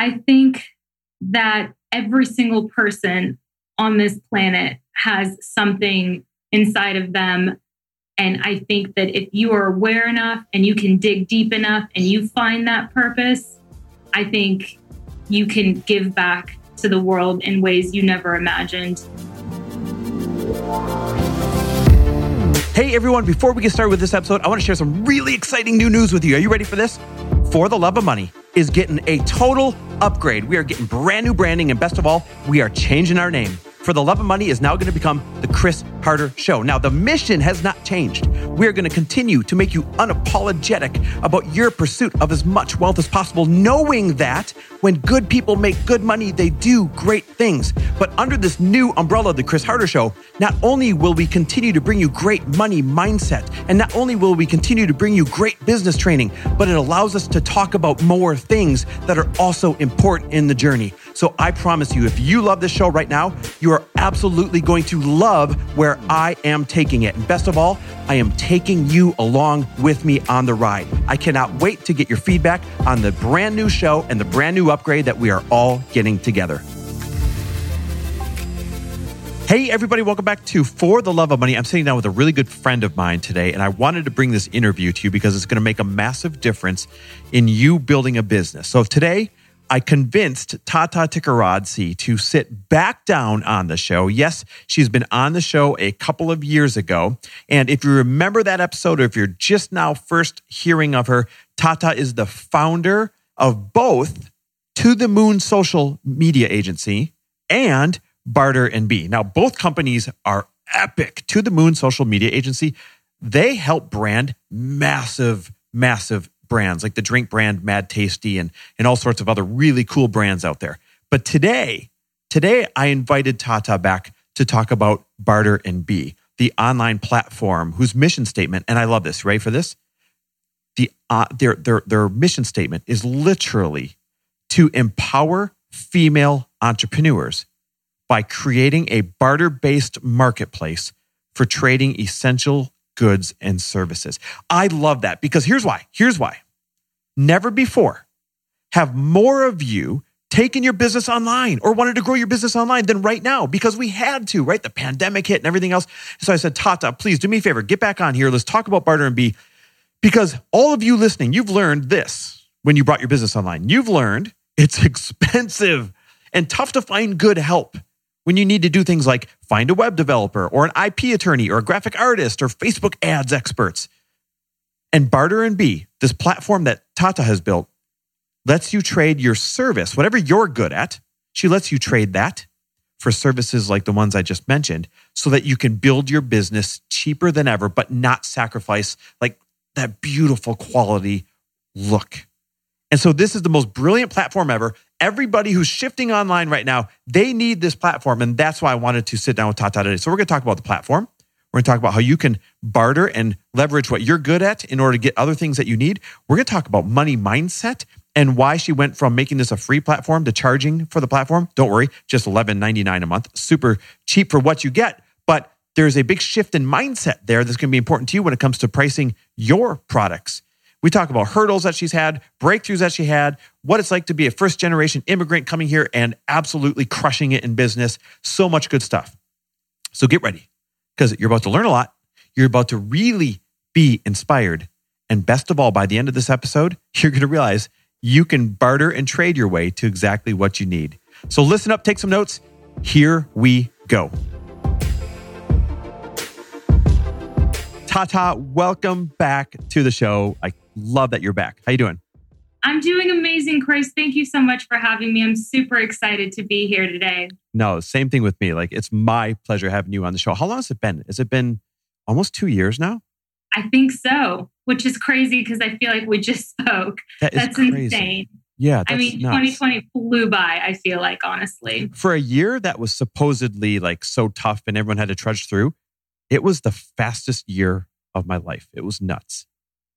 I think that every single person on this planet has something inside of them. And I think that if you are aware enough and you can dig deep enough and you find that purpose, I think you can give back to the world in ways you never imagined. Hey everyone, before we get started with this episode, I want to share some really exciting new news with you. Are you ready for this? For the Love of Money is getting a total upgrade. We are getting brand new branding, and best of all, we are changing our name for the Love of Money is now going to become the Chris Harder Show. Now, the mission has not changed. We are going to continue to make you unapologetic about your pursuit of as much wealth as possible, knowing that when good people make good money, they do great things. But under this new umbrella, the Chris Harder Show, not only will we continue to bring you great money mindset, and not only will we continue to bring you great business training, but it allows us to talk about more things that are also important in the journey. So I promise you, if you love this show right now, you are absolutely going to love where I am taking it. And best of all, I am taking you along with me on the ride. I cannot wait to get your feedback on the brand new show and the brand new upgrade that we are all getting together. Hey, everybody, welcome back to For the Love of Money. I'm sitting down with a really good friend of mine today, and I wanted to bring this interview to you because it's going to make a massive difference in you building a business. So today, I convinced Tata Tickaradze to sit back down on the show. Yes, she's been on the show a couple of years ago. And if you remember that episode, or if you're just now first hearing of her, Tata is the founder of both To the Moon social media agency and Barter and Be. Now, both companies are epic. To the Moon social media agency, they help brand massive, massive brands like the drink brand Mad Tasty and, and all sorts of other really cool brands out there. But today, today I invited Tata back to talk about Barter and Be, the online platform whose mission statement, and I love this, ready for this? The, uh, their, their, their mission statement is literally to empower female entrepreneurs by creating a barter based marketplace for trading essential goods and services. I love that because here's why. Here's why. Never before have more of you taken your business online or wanted to grow your business online than right now because we had to, right? The pandemic hit and everything else. So I said, Tata, please do me a favor, get back on here. Let's talk about Barter and Be because all of you listening, you've learned this when you brought your business online. You've learned it's expensive and tough to find good help when you need to do things like find a web developer or an IP attorney or a graphic artist or Facebook ads experts. And Barter and Be, this platform that Tata has built, lets you trade your service, whatever you're good at. She lets you trade that for services like the ones I just mentioned so that you can build your business cheaper than ever, but not sacrifice like that beautiful quality look. And so this is the most brilliant platform ever. Everybody who's shifting online right now, they need this platform. And that's why I wanted to sit down with Tata today. So we're going to talk about the platform. We're going to talk about how you can barter and leverage what you're good at in order to get other things that you need. We're going to talk about money mindset and why she went from making this a free platform to charging for the platform. Don't worry, just $11.99 a month, super cheap for what you get. But there's a big shift in mindset there that's going to be important to you when it comes to pricing your products. We talk about hurdles that she's had, breakthroughs that she had, what it's like to be a first generation immigrant coming here and absolutely crushing it in business. So much good stuff. So get ready because you're about to learn a lot. You're about to really be inspired. And best of all, by the end of this episode, you're going to realize you can barter and trade your way to exactly what you need. So listen up, take some notes. Here we go. Tata, welcome back to the show. I love that you're back. How you doing? I'm doing amazing, Chris. Thank you so much for having me. I'm super excited to be here today. No, same thing with me. Like it's my pleasure having you on the show. How long has it been? Has it been almost two years now? I think so, which is crazy because I feel like we just spoke. That that's crazy. insane. Yeah, I mean, nuts. 2020 flew by, I feel like, honestly. For a year that was supposedly like so tough and everyone had to trudge through, it was the fastest year of my life. It was nuts.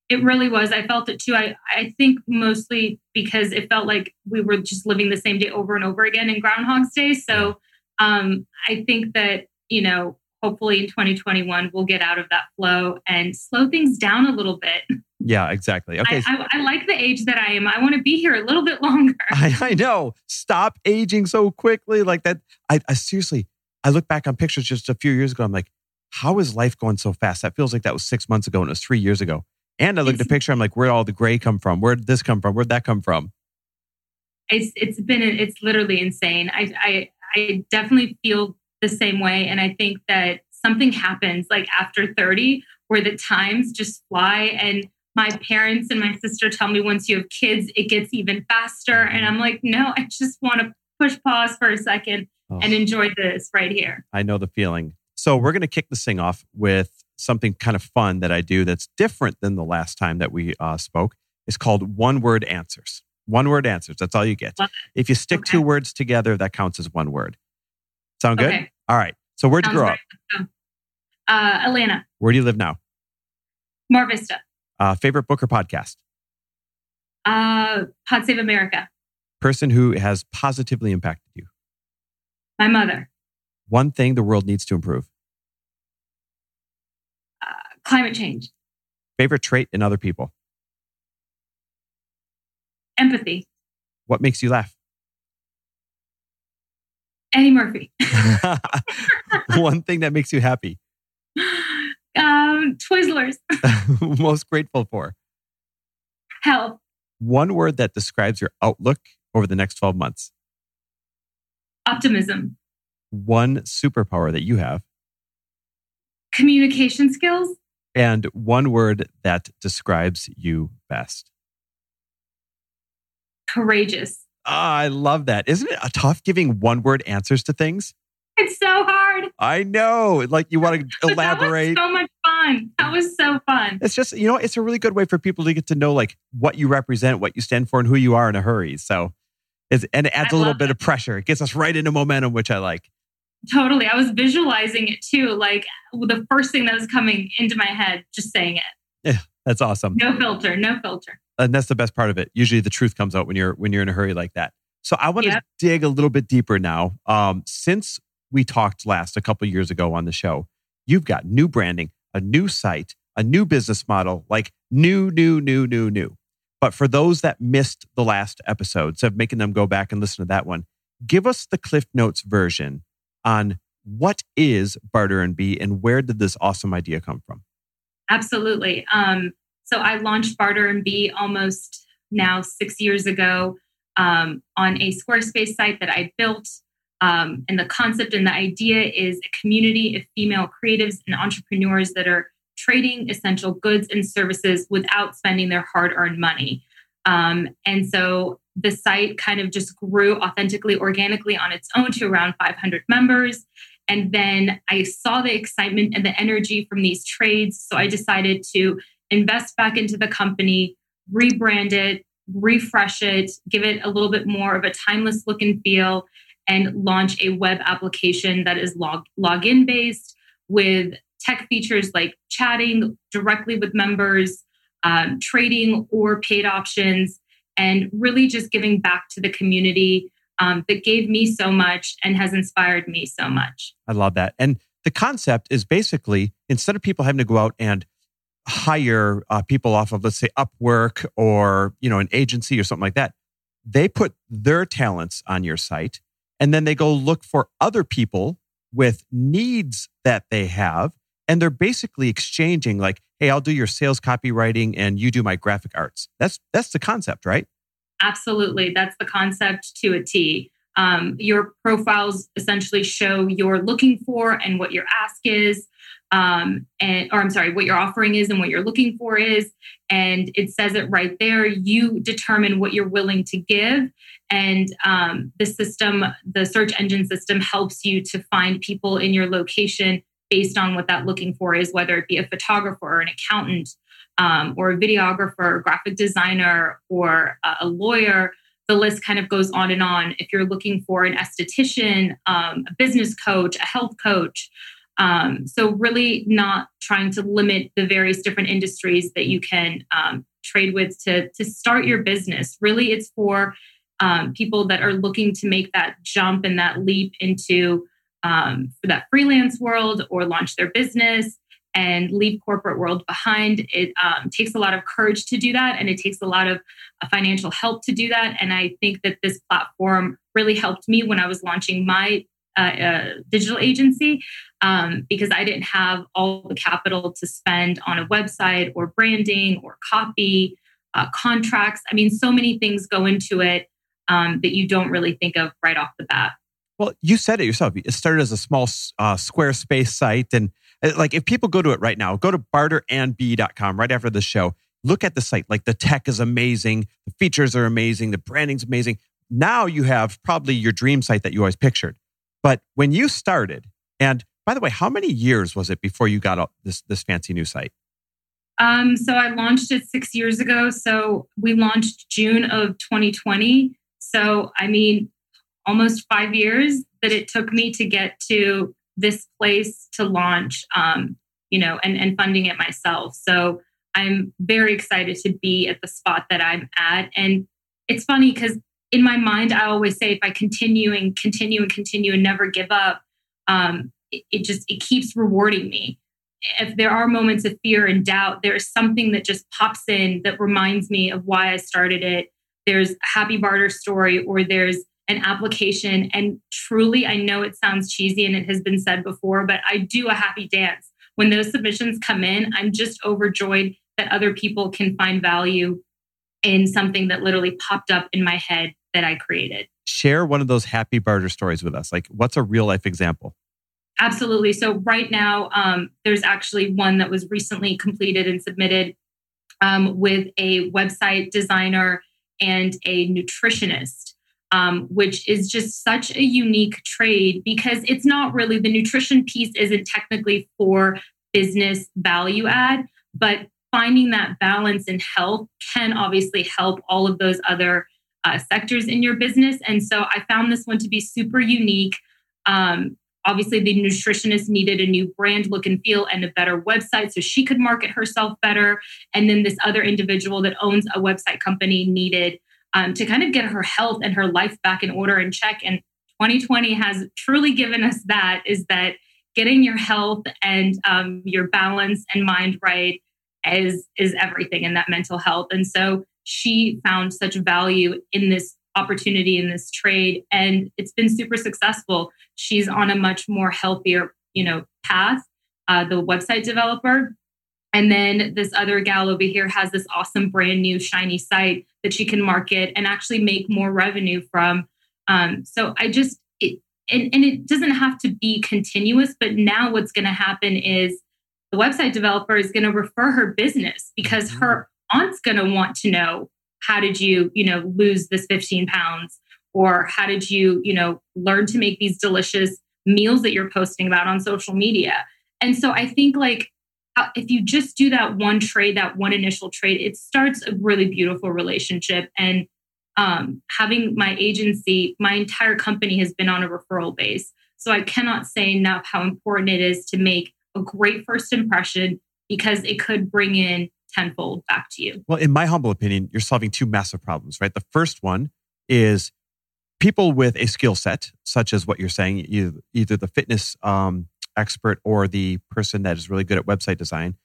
It really was. I felt it too. I, I think mostly because it felt like we were just living the same day over and over again in Groundhog's Day. So um, I think that, you know, hopefully in 2021, we'll get out of that flow and slow things down a little bit. Yeah, exactly. Okay. I, I, I, like the age that I am. I want to be here a little bit longer. I, I know. Stop aging so quickly like that. I, I seriously, I look back on pictures just a few years ago. I'm like, how is life going so fast? That feels like that was six months ago and it was three years ago. And I look at the picture, I'm like, where'd all the gray come from? Where'd this come from? Where'd that come from? It's it's been it's literally insane. I I I definitely feel the same way. And I think that something happens like after 30 where the times just fly and my parents and my sister tell me once you have kids it gets even faster mm-hmm. and i'm like no i just want to push pause for a second oh. and enjoy this right here i know the feeling so we're going to kick this thing off with something kind of fun that i do that's different than the last time that we uh, spoke it's called one word answers one word answers that's all you get if you stick okay. two words together that counts as one word sound good okay. all right so where'd Sounds you grow up uh, atlanta where do you live now mar vista uh, favorite book or podcast? Uh, Pod Save America. Person who has positively impacted you? My mother. One thing the world needs to improve? Climate change. Favorite trait in other people? Empathy. What makes you laugh? Eddie Murphy. One thing that makes you happy? Um, Twizzlers. Most grateful for? Health. One word that describes your outlook over the next 12 months. Optimism. One superpower that you have. Communication skills. And one word that describes you best. Courageous. Oh, I love that. Isn't it a tough giving one word answers to things? It's so hard. I know. Like you want to elaborate. so much fun. That was so fun. It's just, you know, it's a really good way for people to get to know like what you represent, what you stand for, and who you are in a hurry. So it's, and it adds I a little bit it. of pressure. It gets us right into momentum, which I like. Totally. I was visualizing it too. Like the first thing that was coming into my head, just saying it. Yeah, that's awesome. No filter, no filter. And that's the best part of it. Usually the truth comes out when you're when you're in a hurry like that. So I want yep. to dig a little bit deeper now. Um, since we talked last a couple years ago on the show, you've got new branding, a new site, a new business model, like new, new, new, new, new. But for those that missed the last episodes of making them go back and listen to that one, give us the Cliff Notes version on what is Barter and Be and where did this awesome idea come from? Absolutely. Um, so I launched Barter and Be almost now six years ago um, on a Squarespace site that I built. Um, and the concept and the idea is a community of female creatives and entrepreneurs that are trading essential goods and services without spending their hard earned money. Um, and so the site kind of just grew authentically, organically on its own to around 500 members. And then I saw the excitement and the energy from these trades. So I decided to invest back into the company, rebrand it, refresh it, give it a little bit more of a timeless look and feel, and launch a web application that is log login based with tech features like chatting directly with members, um, trading or paid options, and really just giving back to the community um, that gave me so much and has inspired me so much. I love that. And the concept is basically instead of people having to go out and hire uh, people off of let's say upwork or you know an agency or something like that they put their talents on your site and then they go look for other people with needs that they have. And they're basically exchanging like, hey, I'll do your sales copywriting and you do my graphic arts. That's that's the concept, right? Absolutely. That's the concept to a T. Um, your profiles essentially show you're looking for and what your ask is um, and or I'm sorry, what your offering is and what you're looking for is, and it says it right there. You determine what you're willing to give, and um, the system, the search engine system, helps you to find people in your location based on what that looking for is, whether it be a photographer or an accountant, um, or a videographer, or graphic designer, or a lawyer the list kind of goes on and on. If you're looking for an esthetician, um, a business coach, a health coach, um, so, really not trying to limit the various different industries that you can um, trade with to, to start your business. Really, it's for um, people that are looking to make that jump and that leap into um, for that freelance world or launch their business. and leave corporate world behind. It um, takes a lot of courage to do that, and it takes a lot of uh, financial help to do that. And I think that this platform really helped me when I was launching my uh, uh, digital agency um, because I didn't have all the capital to spend on a website or branding or copy, uh, contracts. I mean, so many things go into it um, that you don't really think of right off the bat. Well, you said it yourself. It started as a small uh, Squarespace site. And uh, like, if people go to it right now, go to barterandbe.com right after the show. Look at the site. Like, the tech is amazing. The features are amazing. The branding's amazing. Now you have probably your dream site that you always pictured. But when you started, and by the way, how many years was it before you got this, this fancy new site? Um, so I launched it six years ago. So we launched June of 2020. So, I mean, almost five years that it took me to get to this place to launch, um, you know, and, and funding it myself. So I'm very excited to be at the spot that I'm at. And it's funny because in my mind, I always say if I continue and continue and continue and never give up, um, it, it just it keeps rewarding me. If there are moments of fear and doubt, there is something that just pops in that reminds me of why I started it. There's a happy barter story, or there's an application. And truly, I know it sounds cheesy and it has been said before, but I do a happy dance. When those submissions come in, I'm just overjoyed that other people can find value in something that literally popped up in my head that I created. Share one of those happy barter stories with us. Like, what's a real life example? Absolutely. So, right now, um, there's actually one that was recently completed and submitted um, with a website designer and a nutritionist um, which is just such a unique trade because it's not really the nutrition piece isn't technically for business value add, but finding that balance in health can obviously help all of those other uh, sectors in your business. And so I found this one to be super unique. Um, obviously, the nutritionist needed a new brand look and feel and a better website so she could market herself better. And then this other individual that owns a website company needed um, to kind of get her health and her life back in order and check. And 2020 has truly given us that is that getting your health and um, your balance and mind right is is everything in that mental health. And so she found such value in this opportunity in this trade and it's been super successful she's on a much more healthier you know path uh, the website developer and then this other gal over here has this awesome brand new shiny site that she can market and actually make more revenue from. Um, so I just, it, and, and it doesn't have to be continuous, but now what's going to happen is the website developer is going to refer her business because mm-hmm. her aunt's going to want to know how did you, you know, lose this 15 pounds or how did you, you know, learn to make these delicious meals that you're posting about on social media. And so I think like if you just do that one trade, that one initial trade, it starts a really beautiful relationship. And um, having my agency, my entire company has been on a referral base. So I cannot say enough how important it is to make a great first impression because it could bring in tenfold back to you. Well, in my humble opinion, you're solving two massive problems, right? The first one is people with a skill set, such as what you're saying, either the fitness um, expert or the person that is really good at website design,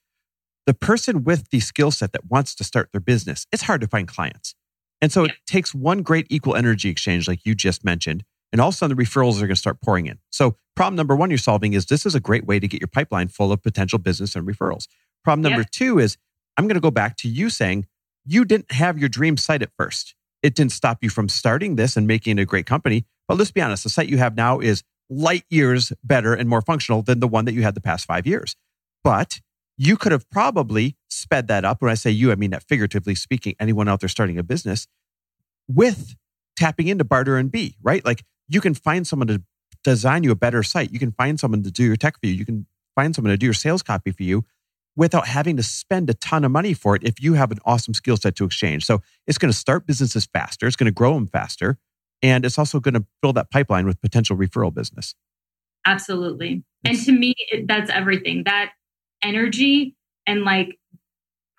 the person with the skill set that wants to start their business, it's hard to find clients. And so it takes one great equal energy exchange, like you just mentioned, and all of a sudden the referrals are going to start pouring in. So problem number one you're solving is this is a great way to get your pipeline full of potential business and referrals. Problem number yeah. two is I'm going to go back to you saying you didn't have your dream site at first. It didn't stop you from starting this and making it a great company. But let's be honest, the site you have now is light years better and more functional than the one that you had the past five years. But you could have probably sped that up. When I say you, I mean that figuratively speaking, anyone out there starting a business with tapping into Barter and Be, right? Like you can find someone to design you a better site. You can find someone to do your tech for you. You can find someone to do your sales copy for you without having to spend a ton of money for it if you have an awesome skill set to exchange. So it's going to start businesses faster. It's going to grow them faster. And it's also going to fill that pipeline with potential referral business. Absolutely. And to me, that's everything. That energy and like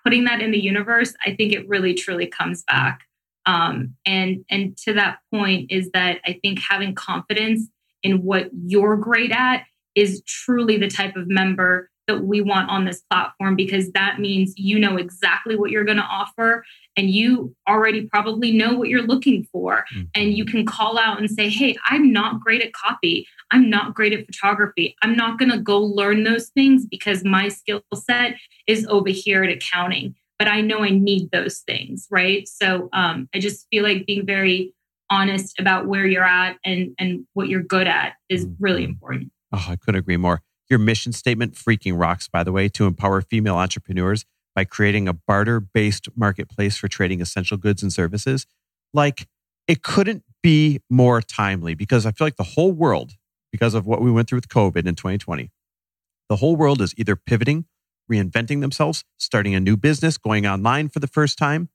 putting that in the universe, I think it really truly comes back. Um, and and to that point is that I think having confidence in what you're great at is truly the type of member that we want on this platform because that means you know exactly what you're going to offer and you already probably know what you're looking for. Mm-hmm. and you can call out and say hey i'm not great at copy. I'm not great at photography. I'm not going to go learn those things because my skill set is over here at accounting but i know i need those things right? So um, i just feel like being very honest about where you're at and and what you're good at is really mm-hmm. important. Oh i couldn't agree more your mission statement freaking rocks, by the way, to empower female entrepreneurs by creating a barter based marketplace for trading essential goods and services. Like, it couldn't be more timely because I feel like the whole world, because of what we went through with COVID in 2020, the whole world is either pivoting, reinventing themselves, starting a new business, going online for the first time.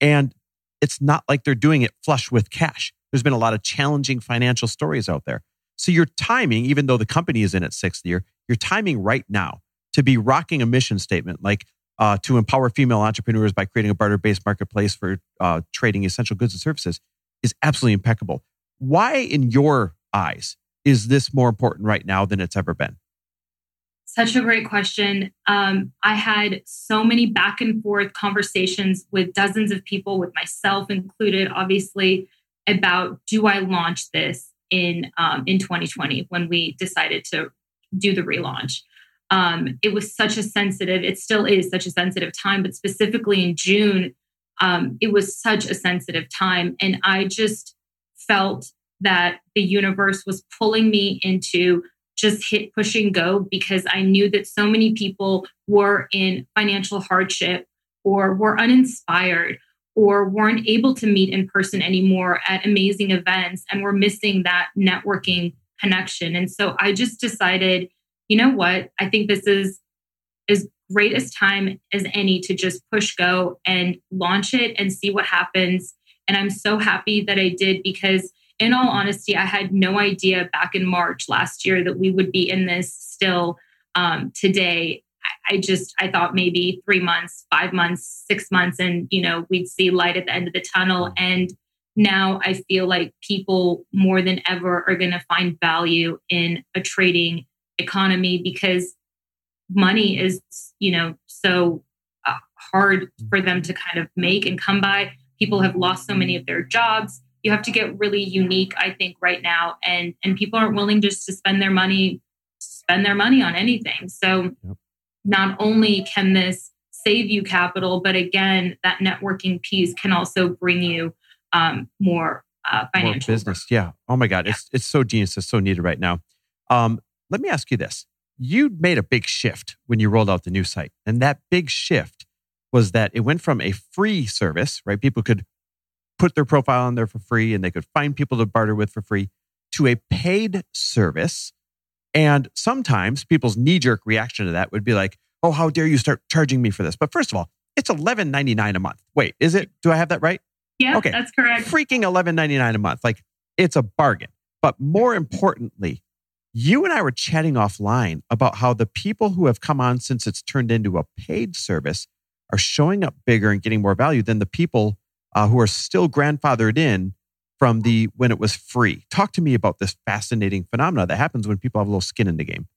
And it's not like they're doing it flush with cash. There's been a lot of challenging financial stories out there. So your timing, even though the company is in its sixth year, your timing right now to be rocking a mission statement like uh, to empower female entrepreneurs by creating a barter based marketplace for uh, trading essential goods and services is absolutely impeccable. Why, in your eyes, is this more important right now than it's ever been? Such a great question. Um, I had so many back and forth conversations with dozens of people, with myself included, obviously, about do I launch this in um, in 2020 when we decided to do the relaunch. Um, it was such a sensitive, it still is such a sensitive time, but specifically in June, um, it was such a sensitive time. And I just felt that the universe was pulling me into just hit push and go because I knew that so many people were in financial hardship or were uninspired or weren't able to meet in person anymore at amazing events and were missing that networking connection. And so I just decided, you know what? I think this is as great as time as any to just push go and launch it and see what happens. And I'm so happy that I did because in all honesty, I had no idea back in March last year that we would be in this still um, today. I just I thought maybe three months, five months, six months, and you know we'd see light at the end of the tunnel. And now I feel like people more than ever are going to find value in a trading economy because money is, you know, so uh, hard for them to kind of make and come by. People have lost so many of their jobs. You have to get really unique, I think, right now, and and people aren't willing just to spend their money spend their money on anything. So, yep. not only can this save you capital, but again, that networking piece can also bring you um, more uh, financial more business. Yeah. Oh my God, yeah. it's it's so genius. It's so needed right now. Um, let me ask you this: You made a big shift when you rolled out the new site, and that big shift was that it went from a free service, right? People could put their profile on there for free, and they could find people to barter with for free, to a paid service. And sometimes people's knee jerk reaction to that would be like, "Oh, how dare you start charging me for this?" But first of all, it's eleven ninety nine a month. Wait, is it? Do I have that right? Yeah, okay. that's correct. Freaking eleven ninety nine a month. Like it's a bargain. But more importantly, you and I were chatting offline about how the people who have come on since it's turned into a paid service are showing up bigger and getting more value than the people uh, who are still grandfathered in from the when it was free. Talk to me about this fascinating phenomena that happens when people have a little skin in the game.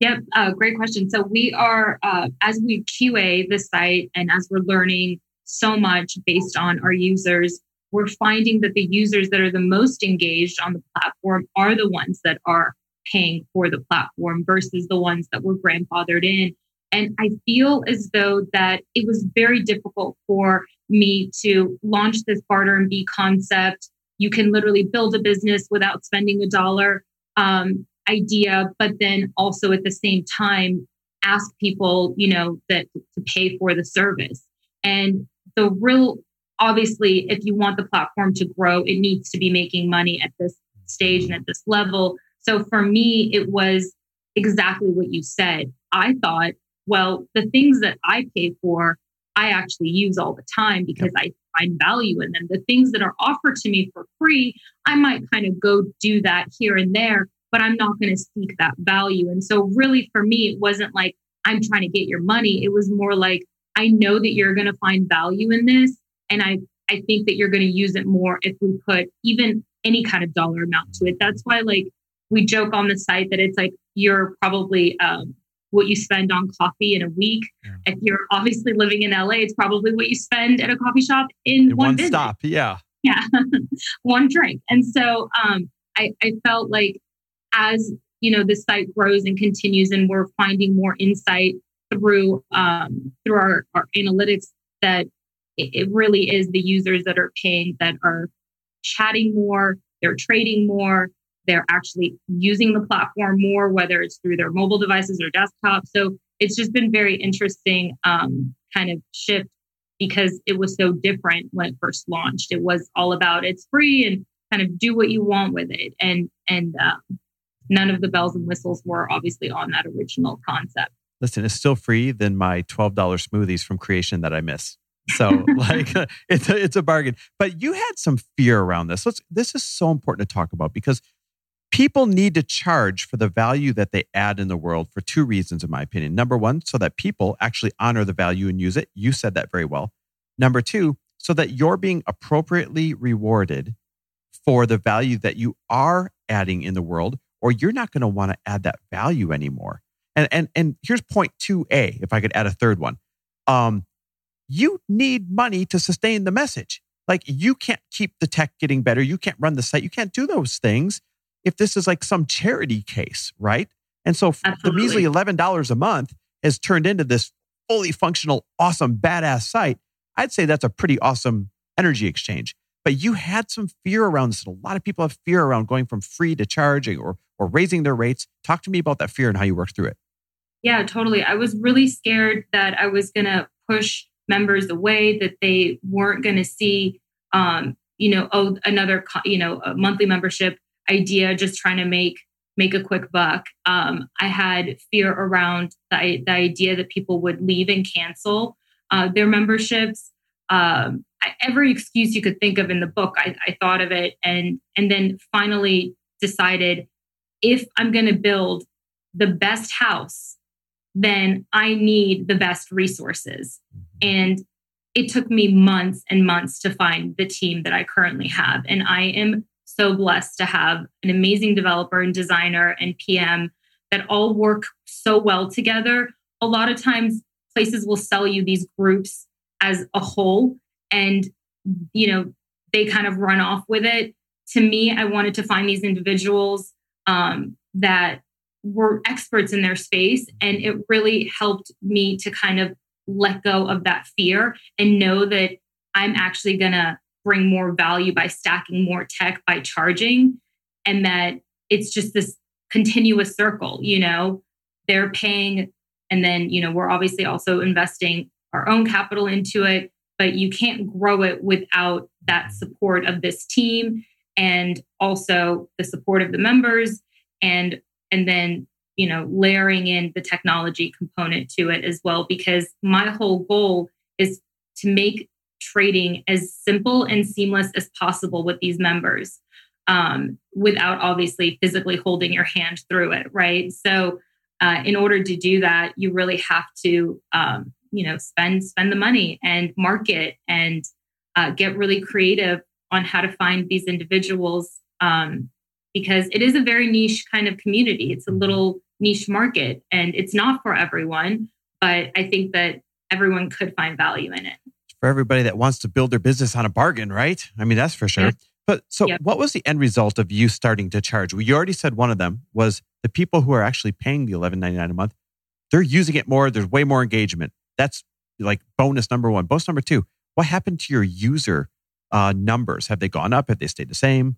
Yep, uh, great question. So we are uh, as we QA the site and as we're learning so much based on our users. We're finding that the users that are the most engaged on the platform are the ones that are paying for the platform versus the ones that were grandfathered in. And I feel as though that it was very difficult for me to launch this barter and be concept. You can literally build a business without spending a dollar um, idea, but then also at the same time ask people, you know, that to pay for the service. And the real, obviously, if you want the platform to grow, it needs to be making money at this stage and at this level. So for me, it was exactly what you said. I thought, well, the things that I pay for, I actually use all the time because I find value in them. The things that are offered to me for free, I might kind of go do that here and there, but I'm not going to seek that value. And so, really, for me, it wasn't like I'm trying to get your money. It was more like I know that you're going to find value in this. And I, I think that you're going to use it more if we put even any kind of dollar amount to it. That's why, like, we joke on the site that it's like you're probably um, what you spend on coffee in a week. Yeah. If you're obviously living in LA, it's probably what you spend at a coffee shop in, in one, one stop. Yeah. Yeah. one drink. And so um, I, I felt like as you know the site grows and continues and we're finding more insight through um, through our, our analytics that it, really is the users that are paying that are chatting more they're trading more they're actually using the platform more whether it's through their mobile devices or desktop. So it's just been very interesting um, kind of shift because it was so different when it first launched. It was all about it's free and kind of do what you want with it. And and um, none of the bells and whistles were obviously on that original concept. Listen, it's still free than my $12 smoothies from Kreation that I miss. So like it's a, it's a bargain. But you had some fear around this. Let's, this is so important to talk about because people need to charge for the value that they add in the world for two reasons, in my opinion. Number one, so that people actually honor the value and use it. You said that very well. Number two, so that you're being appropriately rewarded for the value that you are adding in the world or you're not going to want to add that value anymore. And and and here's point 2A if I could add a third one. Um you need money to sustain the message. Like you can't keep the tech getting better, you can't run the site, you can't do those things if this is like some charity case, right? And so Absolutely. the measly $11 a month has turned into this fully functional, awesome, badass site. I'd say that's a pretty awesome energy exchange. But you had some fear around this. And a lot of people have fear around going from free to charging or or raising their rates. Talk to me about that fear and how you worked through it. Yeah, totally. I was really scared that I was going to push members away, that they weren't going to see, um, you know, oh, another, you know, monthly membership idea, just trying to make make a quick buck. Um, I had fear around the, the idea that people would leave and cancel uh, their memberships. Um, every excuse you could think of in the book, I, I thought of it, and and then finally decided if I'm going to build the best house, then I need the best resources. Mm-hmm. And it took me months and months to find the team that I currently have. And I am so blessed to have an amazing developer and designer and PM that all work so well together. A lot of times, places will sell you these groups as a whole, and you know, they kind of run off with it. To me, I wanted to find these individuals um, that were experts in their space. And it really helped me to kind of let go of that fear and know that I'm actually going to bring more value by stacking more tech by charging and that it's just this continuous circle you know they're paying and then you know we're obviously also investing our own capital into it but you can't grow it without that support of this team and also the support of the members and and then you know layering in the technology component to it as well because my whole goal is to make trading as simple and seamless as possible with these members um, without obviously physically holding your hand through it right? So uh, in order to do that you really have to um, you know spend spend the money and market and uh, get really creative on how to find these individuals um, because it is a very niche kind of community. It's a little niche market and it's not for everyone, but I think that everyone could find value in it. For everybody that wants to build their business on a bargain, right? I mean, that's for sure. Yeah. But so, yep. what was the end result of you starting to charge? Well, you already said one of them was the people who are actually paying the eleven ninety nine a month. They're using it more. There's way more engagement. That's like bonus number one. Bonus number two. What happened to your user uh, numbers? Have they gone up? Have they stayed the same?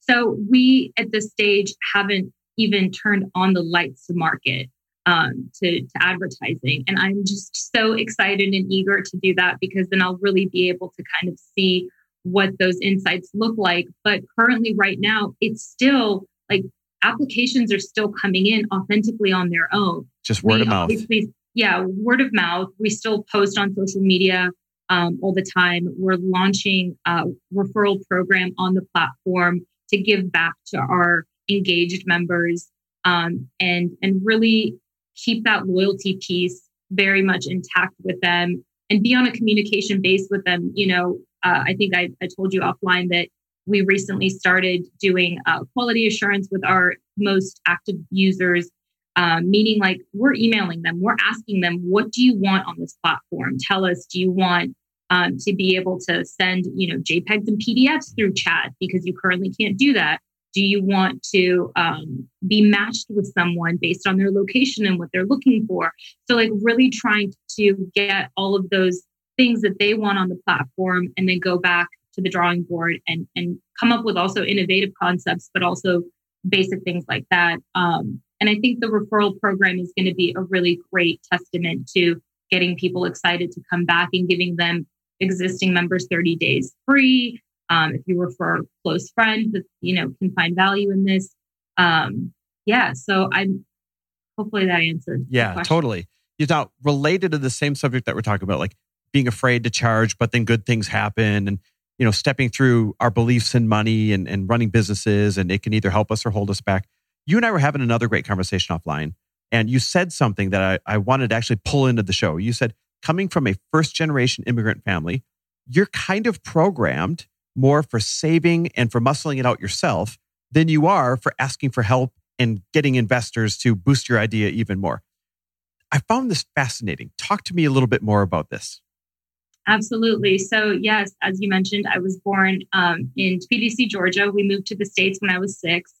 So we at this stage haven't even turned on the lights to market um, to, to advertising. And I'm just so excited and eager to do that because then I'll really be able to kind of see what those insights look like. But currently, right now, it's still like applications are still coming in authentically on their own. Just word we of mouth. Yeah, word of mouth. We still post on social media um, all the time. We're launching a referral program on the platform to give back to our engaged members um, and and really keep that loyalty piece very much intact with them and be on a communication base with them you know uh, i think I, I, told you offline that we recently started doing uh, quality assurance with our most active users Um, meaning like we're emailing them, we're asking them, what do you want on this platform? Tell us, do you want um, to be able to send, you know, JPEGs and PDFs through chat because you currently can't do that? Do you want to um, be matched with someone based on their location and what they're looking for? So, like, really trying to get all of those things that they want on the platform and then go back to the drawing board and, and come up with also innovative concepts, but also basic things like that. Um, and I think the referral program is going to be a really great testament to getting people excited to come back and giving them existing members 30 days free. Um, if you refer a close friend that you know can find value in this, um, yeah. So I'm hopefully that answered. Yeah, totally. You know, related to the same subject that we're talking about, like being afraid to charge, but then good things happen, and you know, stepping through our beliefs in money and, and running businesses, and it can either help us or hold us back. You and I were having another great conversation offline, and you said something that I, I wanted to actually pull into the show. You said coming from a first generation immigrant family, you're kind of programmed more for saving and for muscling it out yourself than you are for asking for help and getting investors to boost your idea even more. I found this fascinating. Talk to me a little bit more about this. Absolutely. So, yes, as you mentioned, I was born um, in Tbilisi, Georgia. We moved to the States when I was six.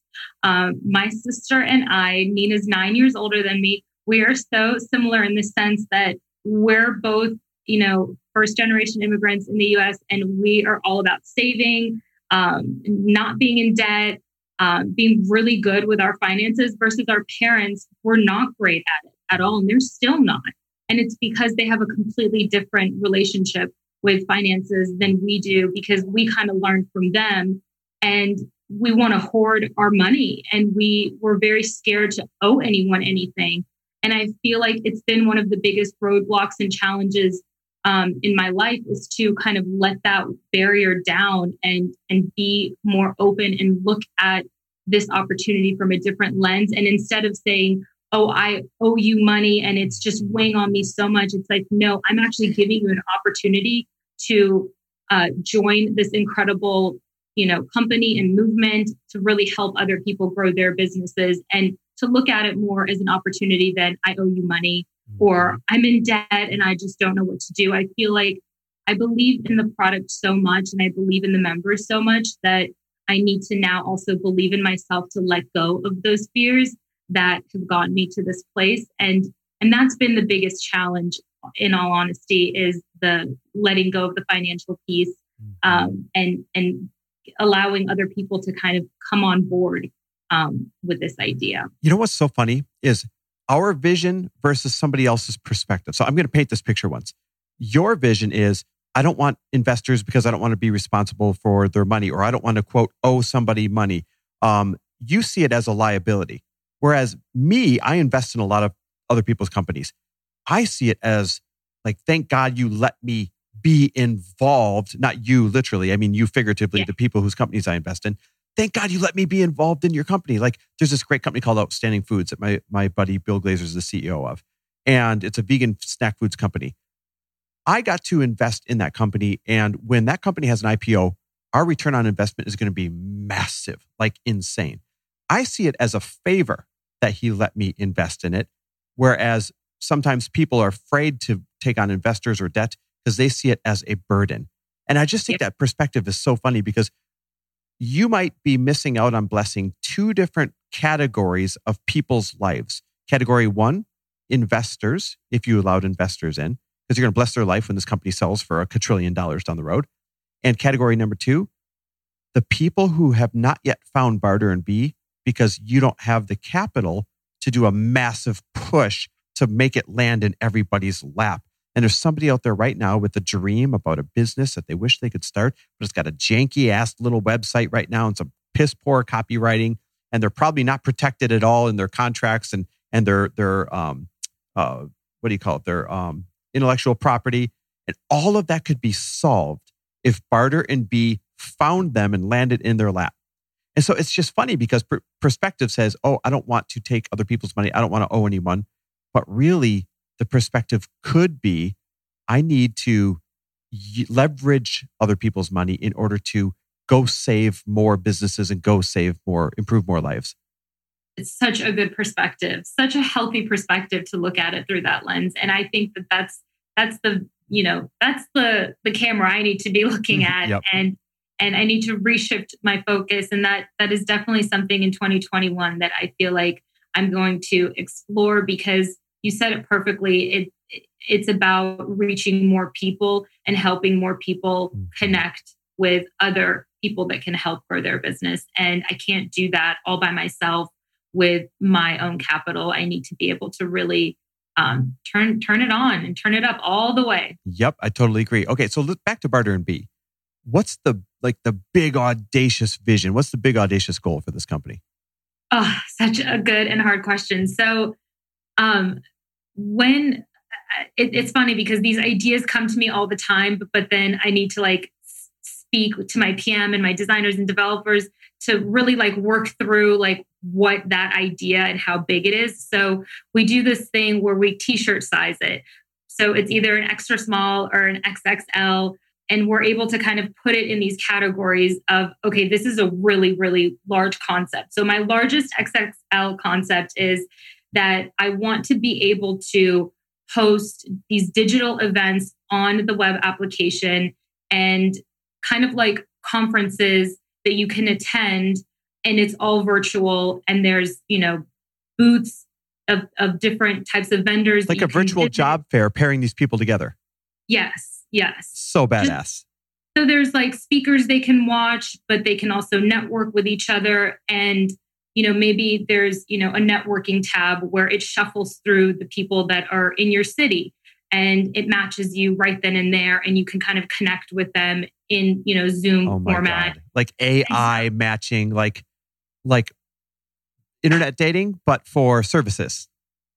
Um, my sister and I, Nina's nine years older than me, we are so similar in the sense that we're both, you know, first generation immigrants in the US, and we are all about saving, um, not being in debt, um, being really good with our finances versus our parents were not great at it at all. And they're still not. And it's because they have a completely different relationship with finances than we do because we kind of learned from them. And we want to hoard our money and we were very scared to owe anyone anything. And I feel like it's been one of the biggest roadblocks and challenges um, in my life is to kind of let that barrier down and and be more open and look at this opportunity from a different lens. And instead of saying, "Oh, I owe you money," and it's just weighing on me so much, it's like, no, I'm actually giving you an opportunity to uh, join this incredible you know company and movement to really help other people grow their businesses and to look at it more as an opportunity than I owe you money or mm-hmm. I'm in debt and I just don't know what to do. I feel like I believe in the product so much and I believe in the members so much that I need to now also believe in myself to let go of those fears that have gotten me to this place. And and that's been the biggest challenge in all honesty is the letting go of the financial piece mm-hmm. um, and and allowing other people to kind of come on board um, with this idea. You know what's so funny is our vision versus somebody else's perspective. So I'm going to paint this picture once. Your vision is I don't want investors because I don't want to be responsible for their money, or I don't want to quote owe somebody money. Um, you see it as a liability, whereas me, I invest in a lot of other people's companies. I see it as like, thank God you let me be involved. Not you, literally. I mean, you figuratively, yeah. the people whose companies I invest in thank God you let me be involved in your company. Like there's this great company called Outstanding Foods that my, my buddy Bill Glazer is the CEO of. And it's a vegan snack foods company. I got to invest in that company. And when that company has an IPO, our return on investment is going to be massive, like insane. I see it as a favor that he let me invest in it. Whereas sometimes people are afraid to take on investors or debt because they see it as a burden. And I just think yep. that perspective is so funny because you might be missing out on blessing two different categories of people's lives. Category one, investors, if you allowed investors in, because you're going to bless their life when this company sells for a quadrillion dollars down the road. And category number two, the people who have not yet found Barter and Be because you don't have the capital to do a massive push to make it land in everybody's lap. And there's somebody out there right now with a dream about a business that they wish they could start, but it's got a janky ass little website right now and some piss poor copywriting. And they're probably not protected at all in their contracts and, and their, their, um, uh, what do you call it? Their, um, intellectual property. And all of that could be solved if Barter and Be found them and landed in their lap. And so it's just funny because per- perspective says, oh, I don't want to take other people's money. I don't want to owe anyone. But really, the perspective could be I need to leverage other people's money in order to go save more businesses and go save more, improve more lives. it's such a good perspective, such a healthy perspective to look at it through that lens. And I think that that's that's the you know that's the the camera I need to be looking mm-hmm. at, yep. and and I need to reshift my focus. And that that is definitely something in 2021 that I feel like I'm going to explore because you said it perfectly. It it's about reaching more people and helping more people mm-hmm. connect with other people that can help grow their business. And I can't do that all by myself with my own capital. I need to be able to really um, turn turn it on and turn it up all the way. Yep, I totally agree. Okay, so back to Barter and Be. What's the like the big audacious vision? What's the big audacious goal for this company? Oh, such a good and hard question. So, um, when uh, it, it's funny because these ideas come to me all the time, but, but then I need to like speak to my PM and my designers and developers to really like work through like what that idea and how big it is. So we do this thing where we t-shirt size it. So it's either an extra small or an XXL and we're able to kind of put it in these categories of okay this is a really really large concept so my largest xxl concept is that i want to be able to host these digital events on the web application and kind of like conferences that you can attend and it's all virtual and there's you know booths of, of different types of vendors like a virtual visit. job fair pairing these people together yes Yes. So badass. So there's like speakers they can watch, but they can also network with each other. And, you know, maybe there's, you know, a networking tab where it shuffles through the people that are in your city and it matches you right then and there. And you can kind of connect with them in, you know, Zoom oh format. God. Like AI matching, like, like internet dating, but for services.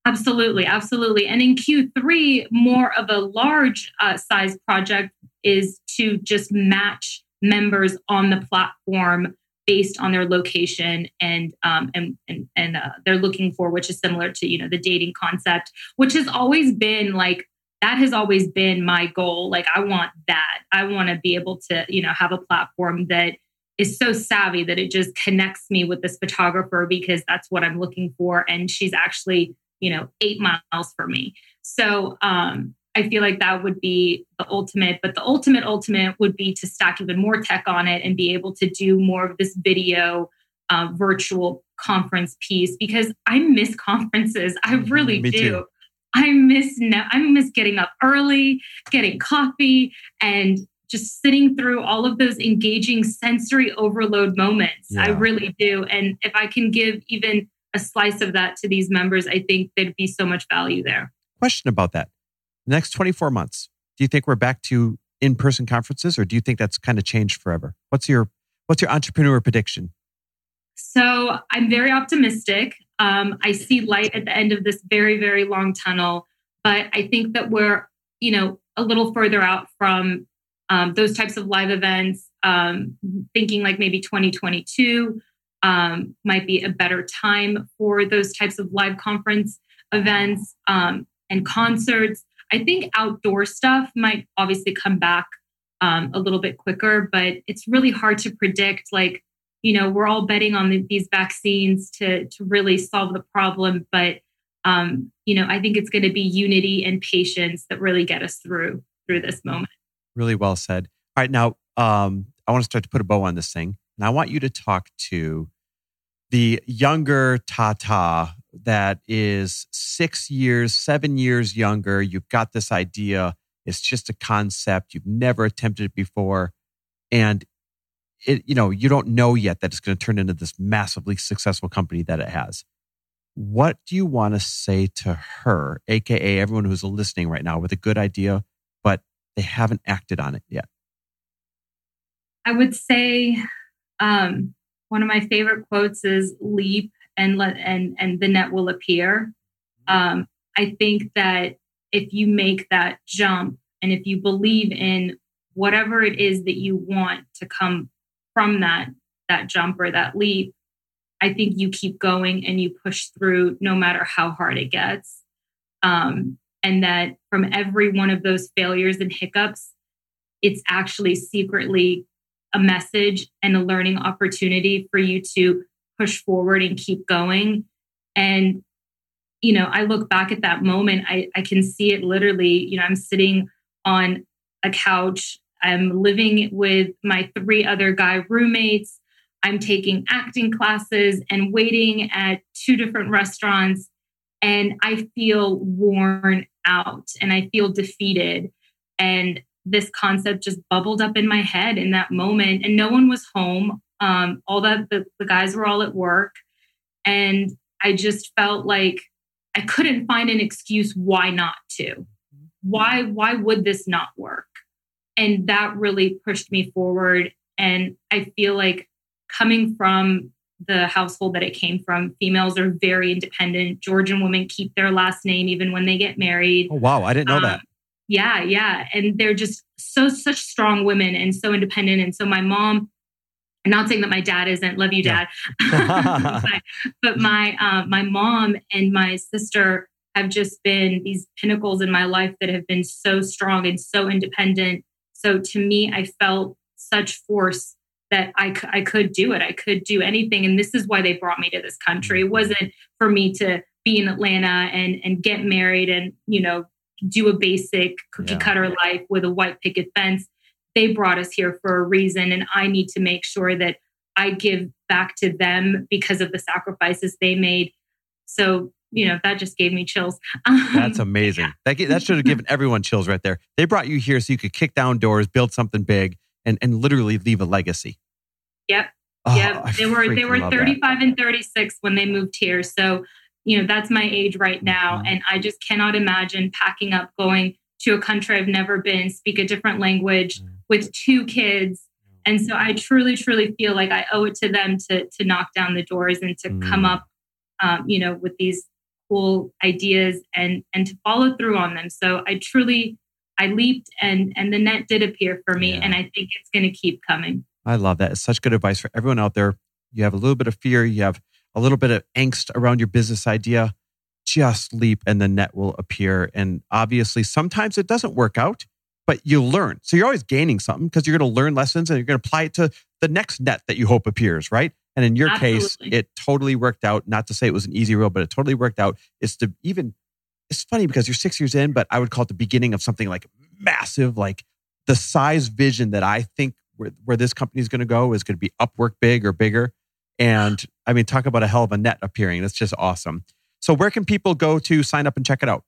Absolutely, absolutely. And in Q3, more of a large uh, size project is to just match members on the platform based on their location and um, and and, and uh, they're looking for, which is similar to you know the dating concept, which has always been like that has always been my goal. Like I want that. I want to be able to you know have a platform that is so savvy that it just connects me with this photographer because that's what I'm looking for, and she's actually you know, eight miles for me. So um, I feel like that would be the ultimate, but the ultimate, ultimate would be to stack even more tech on it and be able to do more of this video uh, virtual conference piece because I miss conferences. I mm-hmm. really me do. Too. I miss no, I miss getting up early, getting coffee, and just sitting through all of those engaging sensory overload moments. Yeah. I really do. And if I can give even a slice of that to these members, I think there'd be so much value there. Question about that. The next 24 months, do you think we're back to in-person conferences or do you think that's kind of changed forever? What's your what's your entrepreneur prediction? So I'm very optimistic. Um, I see light at the end of this very, very long tunnel, but I think that we're, you know, a little further out from um, those types of live events. Um, thinking like maybe 2022 um, might be a better time for those types of live conference events um, and concerts. I think outdoor stuff might obviously come back um, a little bit quicker, but it's really hard to predict. Like, you know, we're all betting on the, these vaccines to to really solve the problem, but um, you know, I think it's going to be unity and patience that really get us through through this moment. Really well said. All right, now um, I want to start to put a bow on this thing. And I want you to talk to the younger Tata that is six years, seven years younger. You've got this idea. It's just a concept. You've never attempted it before. And it, you know, you don't know yet that it's going to turn into this massively successful company that it has. What do you want to say to her, AKA everyone who's listening right now with a good idea, but they haven't acted on it yet? I would say um, one of my favorite quotes is "Leap and let and and the net will appear." Um, I think that if you make that jump and if you believe in whatever it is that you want to come from that that jump or that leap, I think you keep going and you push through no matter how hard it gets. Um, and that from every one of those failures and hiccups, it's actually secretly a message and a learning opportunity for you to push forward and keep going And, you know, I look back at that moment, I, I can see it literally. You know, I'm sitting on a couch, I'm living with my three other guy roommates. I'm taking acting classes and waiting at two different restaurants. And I feel worn out and I feel defeated. And this concept just bubbled up in my head in that moment. And no one was home. Um, all that the, the guys were all at work. And I just felt like I couldn't find an excuse why not to. Why why would this not work? And that really pushed me forward. And I feel like coming from the household that it came from, females are very independent. Georgian women keep their last name even when they get married. Oh wow, I didn't know um, that. Yeah, yeah. And they're just so such strong women and so independent. And so my mom, I'm not saying that my dad isn't, love you, dad. Yeah. but, but, my uh, my mom and my sister have just been these pinnacles in my life that have been so strong and so independent. So to me, I felt such force that I, I could do it. I could do anything. And this is why they brought me to this country. It wasn't for me to be in Atlanta and, and get married and, you know, do a basic cookie yeah. cutter life with a white picket fence. They brought us here for a reason. And I need to make sure that I give back to them because of the sacrifices they made. So, you know, that just gave me chills. That's amazing. Yeah. That, that should have given everyone chills right there. They brought you here so you could kick down doors, build something big, and and literally leave a legacy. Yep. Oh, yep. They were they were 35 that. and 36 when they moved here. So, you know, that's my age right now. Mm-hmm. And I just cannot imagine packing up, going to a country I've never been, speak a different language mm-hmm. with two kids. And so I truly, truly feel like I owe it to them to to knock down the doors and to mm-hmm. come up, um, you know, with these cool ideas and and to follow through on them. So I truly I leaped and and the net did appear for me, yeah. and I think it's going to keep coming. I love that. It's such good advice for everyone out there. You have a little bit of fear, you have a little bit of angst around your business idea. Just leap, and the net will appear. And obviously, sometimes it doesn't work out, but you learn. So you're always gaining something because you're going to learn lessons and you're going to apply it to the next net that you hope appears, right? And in your Absolutely. case, it totally worked out. Not to say it was an easy road, but it totally worked out. It's to even it's funny because you're six years in, but I would call it the beginning of something like massive, like the size vision that I think where, where this company is going to go is going to be Upwork big or bigger. And I mean, talk about a hell of a net appearing. That's just awesome. So, where can people go to sign up and check it out?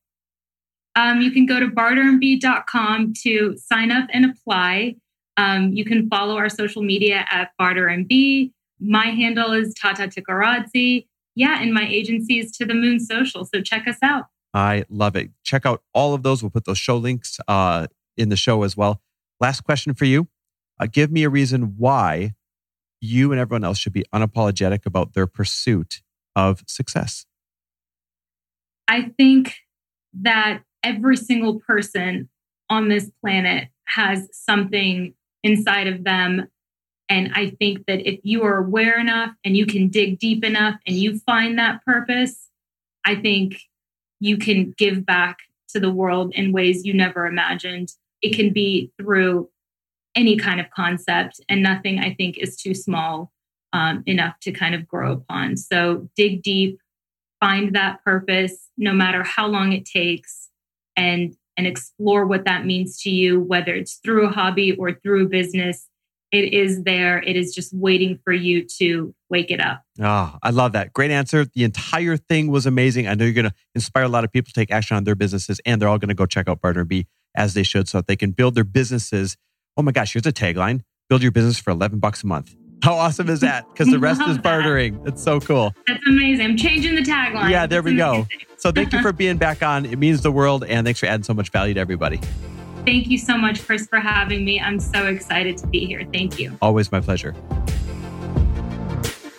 Um, you can go to barterandbe.com to sign up and apply. Um, you can follow our social media at bartermb. My handle is Tata Tickaradze. Yeah, and my agency is To the Moon Social. So check us out. I love it. Check out all of those. We'll put those show links uh, in the show as well. Last question for you. Uh, give me a reason why you and everyone else should be unapologetic about their pursuit of success. I think that every single person on this planet has something inside of them. And I think that if you are aware enough and you can dig deep enough and you find that purpose, I think you can give back to the world in ways you never imagined. It can be through any kind of concept, and nothing I think is too small um, enough to kind of grow upon. So dig deep, find that purpose, no matter how long it takes, and and explore what that means to you, whether it's through a hobby or through a business it is there. It is just waiting for you to wake it up. Oh, I love that. Great answer. The entire thing was amazing. I know you're going to inspire a lot of people to take action on their businesses, and they're all going to go check out Barter B as they should so that they can build their businesses. Oh my gosh, here's a tagline build your business for 11 bucks a month. How awesome is that? Because the rest is bartering. It's so cool. That's amazing. I'm changing the tagline. Yeah, there we go. So thank you for being back on. It means the world. And thanks for adding so much value to everybody. Thank you so much, Chris, for having me. I'm so excited to be here. Thank you. Always my pleasure.